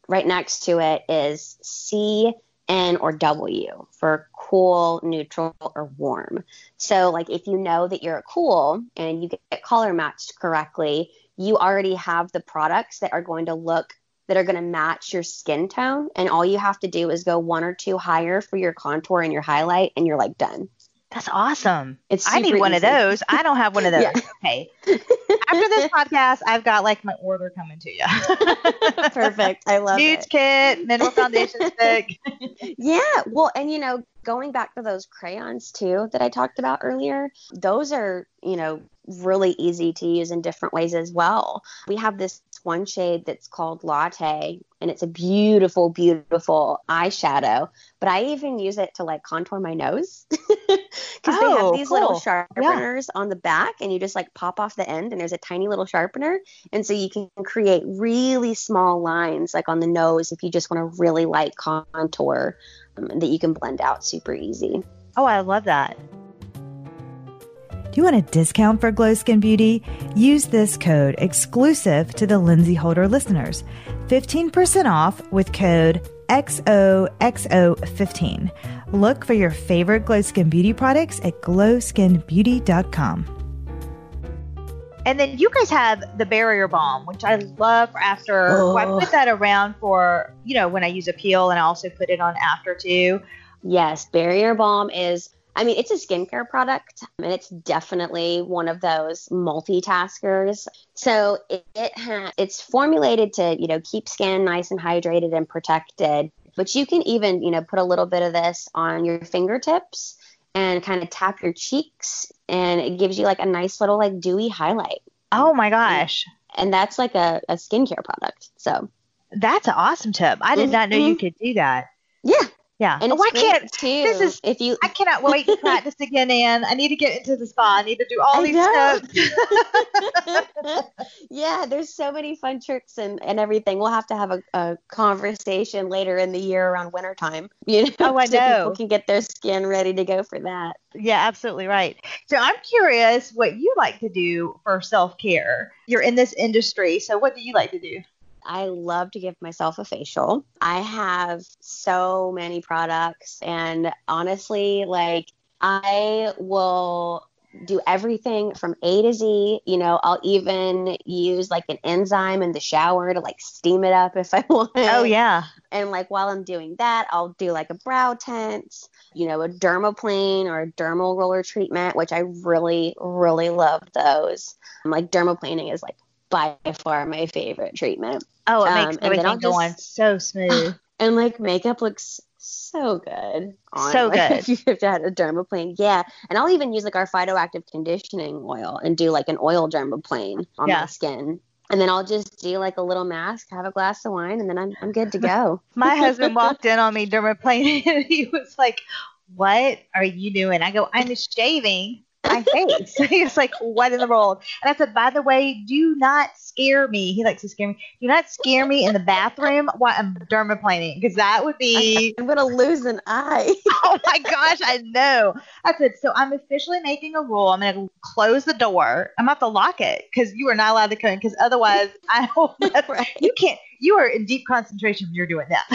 right next to it is C, N, or W for cool, neutral, or warm. So, like, if you know that you're cool and you get color matched correctly, you already have the products that are going to look that are going to match your skin tone. And all you have to do is go one or two higher for your contour and your highlight, and you're like done. That's awesome. It's I need one easy. of those. I don't have one of those. Yeah. Okay. After this podcast, I've got like my order coming to you. Perfect. I love Nudes it. Huge kit, mineral foundation stick. Yeah. Well, and you know, going back to those crayons too that I talked about earlier, those are, you know, really easy to use in different ways as well. We have this one shade that's called Latte, and it's a beautiful, beautiful eyeshadow. But I even use it to like contour my nose because they Oh, have these little cool. sharpeners on the back, and you just like pop off the end, and there's a tiny little sharpener. And so you can create really small lines like on the nose if you just want to really light contour Um, that you can blend out super easy. Oh, I love that. Do you want a discount for Glo Skin Beauty? Use this code exclusive to the Lindsey Holder listeners. 15% off with code XOXO15. Look for your favorite Glo Skin Beauty products at gloskinbeauty.com. And then you guys have the barrier balm, which I love for after. Oh. I put that around for, you know, when I use a peel and I also put it on after too. Yes, Barrier Balm is, I mean, it's a skincare product and it's definitely one of those multitaskers. So it, it ha- it's formulated to, you know, keep skin nice and hydrated and protected. But you can even, you know, put a little bit of this on your fingertips and kind of tap your cheeks and it gives you like a nice little like dewy highlight. Oh my gosh. And that's like a, a skincare product. So That's an awesome tip. I did mm-hmm, not know you mm-hmm. could do that. yeah. Yeah. And oh, I can't. too. this is- if you I cannot wait to practice again, Anne. I need to get into the spa. I need to do all I these know. steps. yeah, there's so many fun tricks and, and everything. We'll have to have a, a conversation later in the year around wintertime. You know, Oh, I so know. people can get their skin ready to go for that. yeah, absolutely right. So I'm curious what you like to do for self care. You're in this industry, so what do you like to do? I love to give myself a facial. I have so many products, and honestly, like, I will do everything from A to Z. You know, I'll even use like an enzyme in the shower to like steam it up if I want. Oh yeah. And like while I'm doing that, I'll do like a brow tint, you know, a dermaplane or a dermal roller treatment, which I really, really love those. Like dermaplaning is like by far my favorite treatment. Oh, it Um, makes and everything go on so smooth. And like makeup looks so good. on, So like, good. If you have had a dermaplane. Yeah. And I'll even use like our phytoactive conditioning oil and do like an oil dermaplane on Yeah. my skin. And then I'll just do like a little mask, have a glass of wine, and then I'm, I'm good to go. My husband walked in on me dermaplaning and he was like, What are you doing? I go, I'm shaving my face. he was like, What in the world? And I said, By the way, do not scare me. He likes to scare me. Do not scare me in the bathroom while I'm dermaplaning because that would be I'm gonna lose an eye. oh my gosh, I know. I said, so I'm officially making a rule. I'm going to close the door. I'm going to have to lock it because you are not allowed to come in because otherwise I will. right. You can't. You are in deep concentration when you're doing that.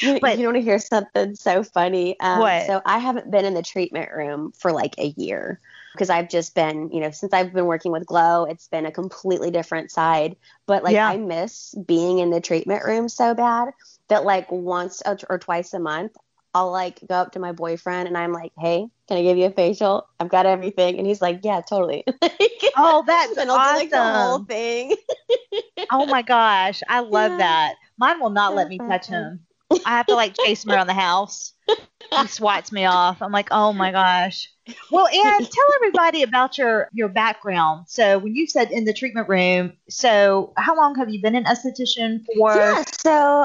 You, But- you want to hear something so funny? Um, What? So I haven't been in the treatment room for like a year because I've just been, you know, since I've been working with Glo, it's been a completely different side. But like Yeah. I miss being in the treatment room so bad that like once or, twice a month, I'll like go up to my boyfriend and I'm like, "Hey, can I give you a facial? I've got everything." And he's like, "Yeah, totally." oh, that's and I'll do like the whole awesome. thing. oh my gosh, I love Yeah. that. Mine will not let me touch him. I have to like chase him around the house. he swats me off. I'm like, oh my gosh. Well, and tell everybody about your your background. So when you said in the treatment room, so how long have you been an esthetician for? Yeah, so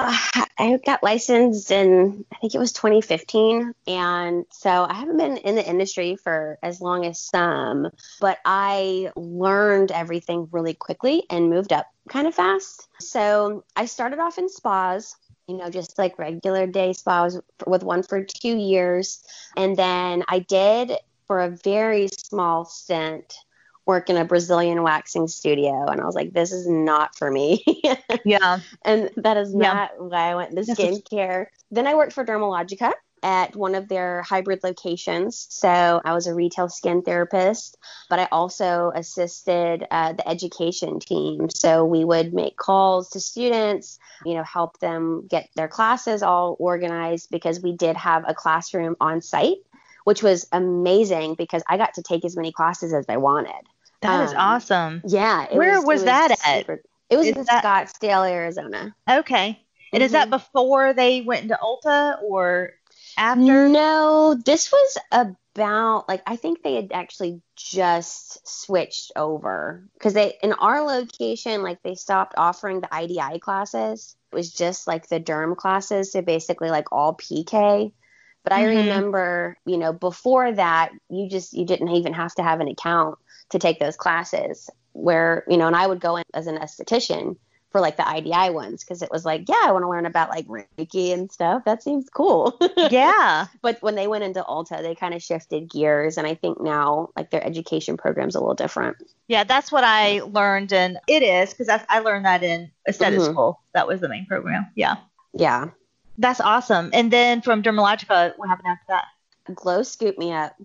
I got licensed in I think it was 2015, and so I haven't been in the industry for as long as some, but I learned everything really quickly and moved up kind of fast. So I started off in spas you know, just like regular day spas with one for two years. And then I did for a very small stint work in a Brazilian waxing studio. And I was like, this is not for me. yeah. And that is yeah. not why I went into skincare. then I worked for Dermalogica at one of their hybrid locations. So I was a retail skin therapist, but I also assisted uh, the education team. So we would make calls to students, you know, help them get their classes all organized because we did have a classroom on site, which was amazing because I got to take as many classes as I wanted. That um, is awesome. Yeah. Where was, was, was that super, at? It was is in that... Scottsdale, Arizona. Okay. And mm-hmm. is that mm-hmm. before they went into Ulta or after? No, this was about like I think they had actually just switched over because they in our location like they stopped offering the IDI classes. It was just like the derm classes, so basically like all PK. But I mm-hmm. remember, you know, before that, you just you didn't even have to have an account to take those classes. Where you know, and I would go in as an esthetician for like the IDI ones because it was like, yeah, I want to learn about like Reiki and stuff. That seems cool. yeah. But when they went into Ulta, they kind of shifted gears. And I think now like their education program's a little different. Yeah, that's what I learned. And it is because I, I, learned that in aesthetic mm-hmm. school. That was the main program. Yeah. Yeah. That's awesome. And then from Dermalogica, what happened after that? Glo scooped me up.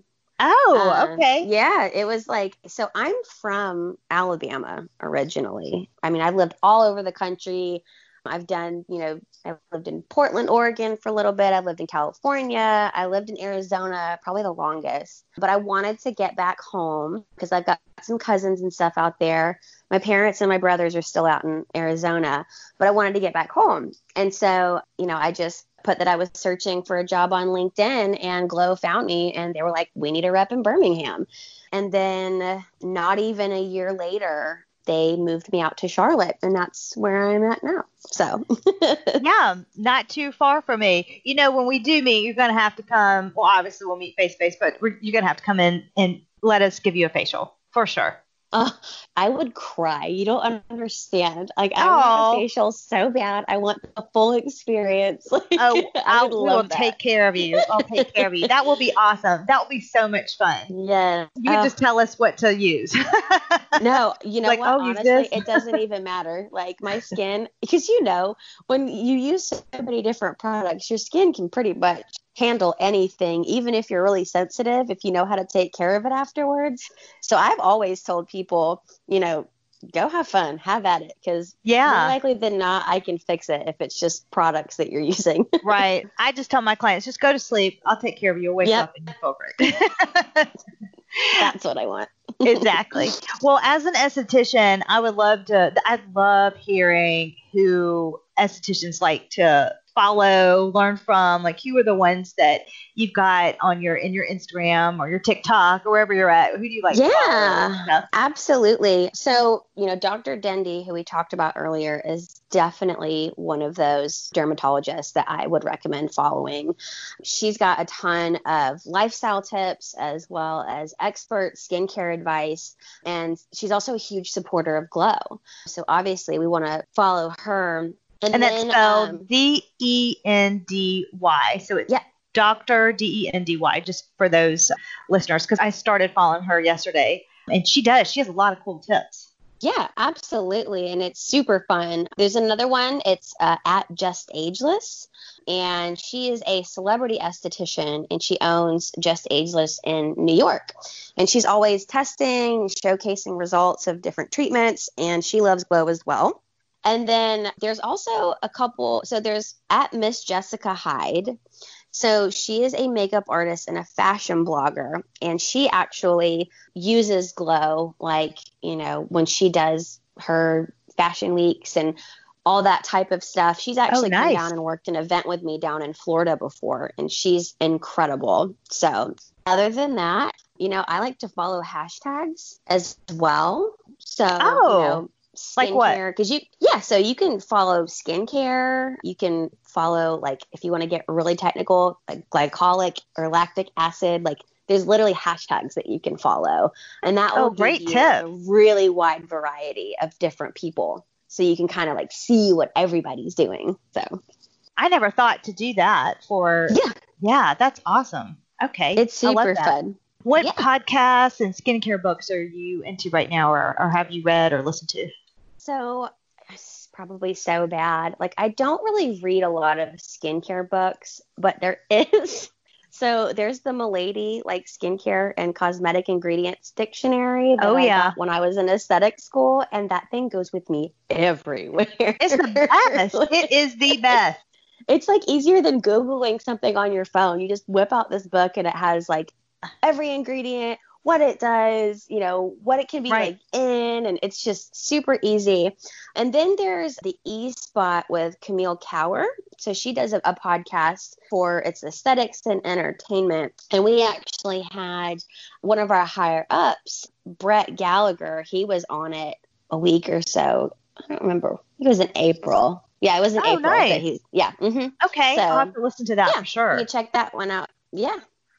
Oh, um, okay. Yeah, it was like so I'm from Alabama originally. I mean, I've lived all over the country. I've done, you know, I've lived in Portland, Oregon for a little bit. I lived in California. I lived in Arizona probably the longest. But I wanted to get back home because I've got some cousins and stuff out there. My parents and my brothers are still out in Arizona, but I wanted to get back home. And so, you know, I just put that I was searching for a job on LinkedIn and Glo found me and they were like, we need a rep in Birmingham. And then not even a year later, they moved me out to Charlotte and that's where I'm at now. So, yeah, not too far from me. You know, when we do meet, you're going to have to come. Well, obviously, we'll meet face to face, but you're going to have to come in and let us give you a facial for sure. Uh, I would cry. You don't understand. Like I want a facial so bad. I want the full experience. Like, oh, I, will that. take care of you. I'll take care of you. That will be awesome. That will be so much fun. Yeah. You can uh, just tell us what to use. no, you know like, what? Oh, Honestly, it doesn't even matter. Like my skin, because you know, when you use so many different products, your skin can pretty much handle anything, even if you're really sensitive, if you know how to take care of it afterwards. So I've always told people, you know, go have fun, have at it, because yeah, more likely than not, I can fix it if it's just products that you're using. right. I just tell my clients, just go to sleep. I'll take care of you. Wake yep. up and for it. That's what I want. exactly. Well, as an esthetician, I would love to. I love hearing who estheticians like to follow, learn from? Like, who are the ones that you've got on your in your Instagram or your TikTok or wherever you're at? Who do you like? Yeah, absolutely. So, you know, Dr. Dendy, who we talked about earlier, is definitely one of those dermatologists that I would recommend following. She's got a ton of lifestyle tips as well as expert skincare advice, and she's also a huge supporter of Glo. So, obviously, we want to follow her and, and that's spelled um, D E N D Y. So it's yeah. Dr. D E N D Y, just for those listeners, because I started following her yesterday. And she does. She has a lot of cool tips. Yeah, absolutely. And it's super fun. There's another one. It's uh, at Just Ageless. And she is a celebrity esthetician and she owns Just Ageless in New York. And she's always testing, showcasing results of different treatments. And she loves Glo as well. And then there's also a couple. So there's at Miss Jessica Hyde. So she is a makeup artist and a fashion blogger. And she actually uses Glo, like, you know, when she does her fashion weeks and all that type of stuff. She's oh, actually oh, nice. come down and worked an event with me down in Florida before, and she's incredible. So, other than that, you know, I like to follow hashtags as well. So, oh. you know, oh. Like what? Because you, yeah, so you can follow skincare. You can follow, like, if you want to get really technical, like glycolic or lactic acid. Like, there's literally hashtags that you can follow, and that oh, will oh, great give tip. you a really wide variety of different people so you can kind of like see what everybody's doing. So I never thought to do that for Yeah. Yeah, that's awesome. Okay. It's super fun. What yeah. podcasts and skincare books are you into right now or, or have you read or listened to? So it's probably so bad. Like I don't really read a lot of skincare books, but there is so there's the Milady like skincare and cosmetic ingredients dictionary. oh yeah. when I was in aesthetic school, and that thing goes with me everywhere. It's the best. it is the best. It's like easier than googling something on your phone. You just whip out this book, and it has like every ingredient, what it does, you know, what it can be right. like in, and it's just super easy. And then there's the E Spot with Camille Cower. So she does a, a podcast for its aesthetics and entertainment. And we actually had one of our higher ups, Brett Gallagher, he was on it a week or so. I don't remember. It was in April. Yeah, it was in oh, April. Nice. He's, yeah. Mm-hmm. Okay. So, I'll have to listen to that yeah, for sure. You check that one out. Yeah.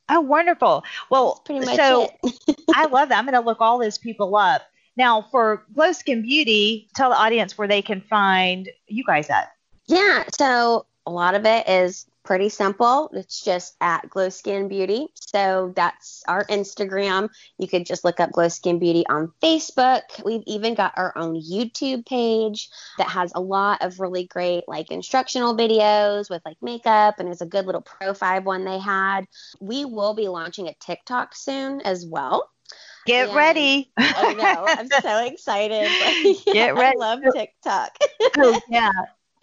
Oh, wonderful. Well, pretty much so I love that. I'm going to look all those people up. Now, for Glo Skin Beauty, tell the audience where they can find you guys at. Yeah, so a lot of it is pretty simple. It's just at Glo Skin Beauty. So that's our Instagram. You could just look up Glo Skin Beauty on Facebook. We've even got our own YouTube page that has a lot of really great like instructional videos with like makeup and there's a good little profile one they had. We will be launching a TikTok soon as well. Get ready. I know. I'm so excited. Get ready. I love TikTok. oh, yeah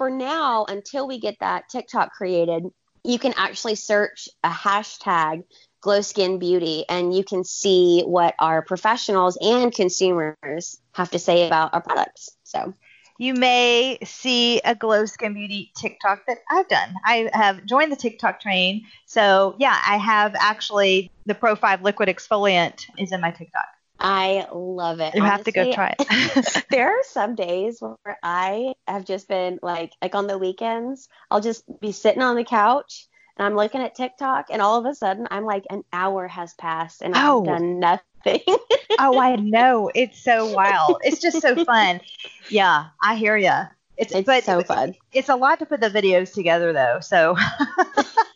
for now, until we get that TikTok created, you can actually search a hashtag Glo Skin Beauty and you can see what our professionals and consumers have to say about our products. So you may see a Glo Skin Beauty TikTok that I've done. I have joined the TikTok train. So yeah, I have actually the Pro 5 liquid exfoliant is in my TikTok. I love it. You Honestly, have to go try it. there are some days where I have just been like, like on the weekends, I'll just be sitting on the couch and I'm looking at TikTok, and all of a sudden, I'm like, an hour has passed and I've oh. done nothing. oh, I know. It's so wild. It's just so fun. Yeah, I hear you. It's, it's so fun. It's a lot to put the videos together, though. So,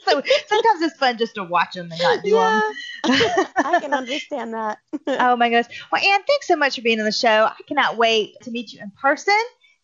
so sometimes it's fun just to watch them and not do yeah, them. I can understand that. oh my gosh. Well, Anne, thanks so much for being on the show. I cannot wait to meet you in person,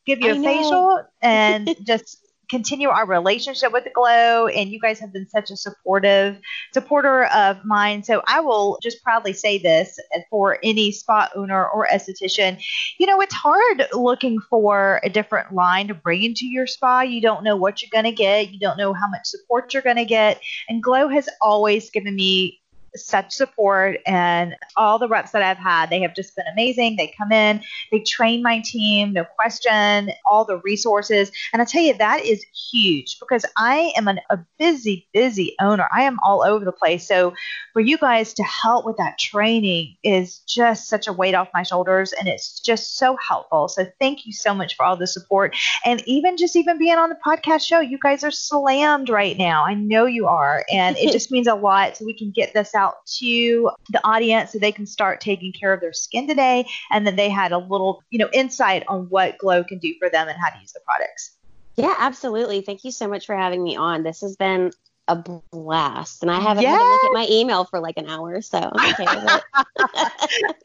give you a facial, and just continue our relationship with the Glo and you guys have been such a supportive supporter of mine. So i will just proudly say this for any spa owner or esthetician. You know it's hard looking for a different line to bring into your spa. You don't know what you're going to get. You don't know how much support you're going to get. And Glo has always given me such support and all the reps that I've had, they have just been amazing. They come in, they train my team, no question, all the resources. And I tell you, that is huge because I am an, a busy, busy owner. I am all over the place. So for you guys to help with that training is just such a weight off my shoulders and it's just so helpful. So thank you so much for all the support. And even just even being on the podcast show, you guys are slammed right now. I know you are. And it just means a lot so we can get this out out to the audience so they can start taking care of their skin today. And then they had a little, you know, insight on what Glo can do for them and how to use the products. Yeah, absolutely. Thank you so much for having me on. This has been a blast. And I haven't yes. had to look at my email for like an hour, so okay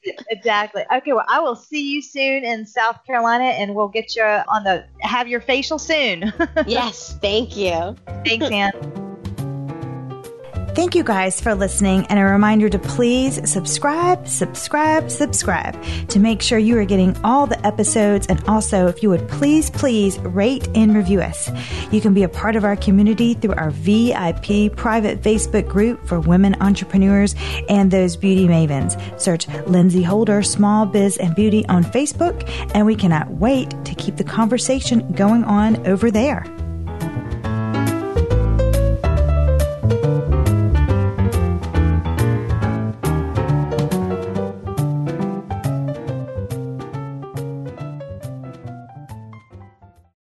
exactly. Okay, well, I will see you soon in South Carolina, and we'll get you on the have your facial soon. yes, thank you. Thanks, Anne. Thank you guys for listening, and a reminder to please subscribe, subscribe, subscribe to make sure you are getting all the episodes. And also, if you would please, please rate and review us. You can be a part of our community through our VIP private Facebook group for women entrepreneurs and those beauty mavens. Search Lindsey Holder Small Biz and Beauty on Facebook, and we cannot wait to keep the conversation going on over there.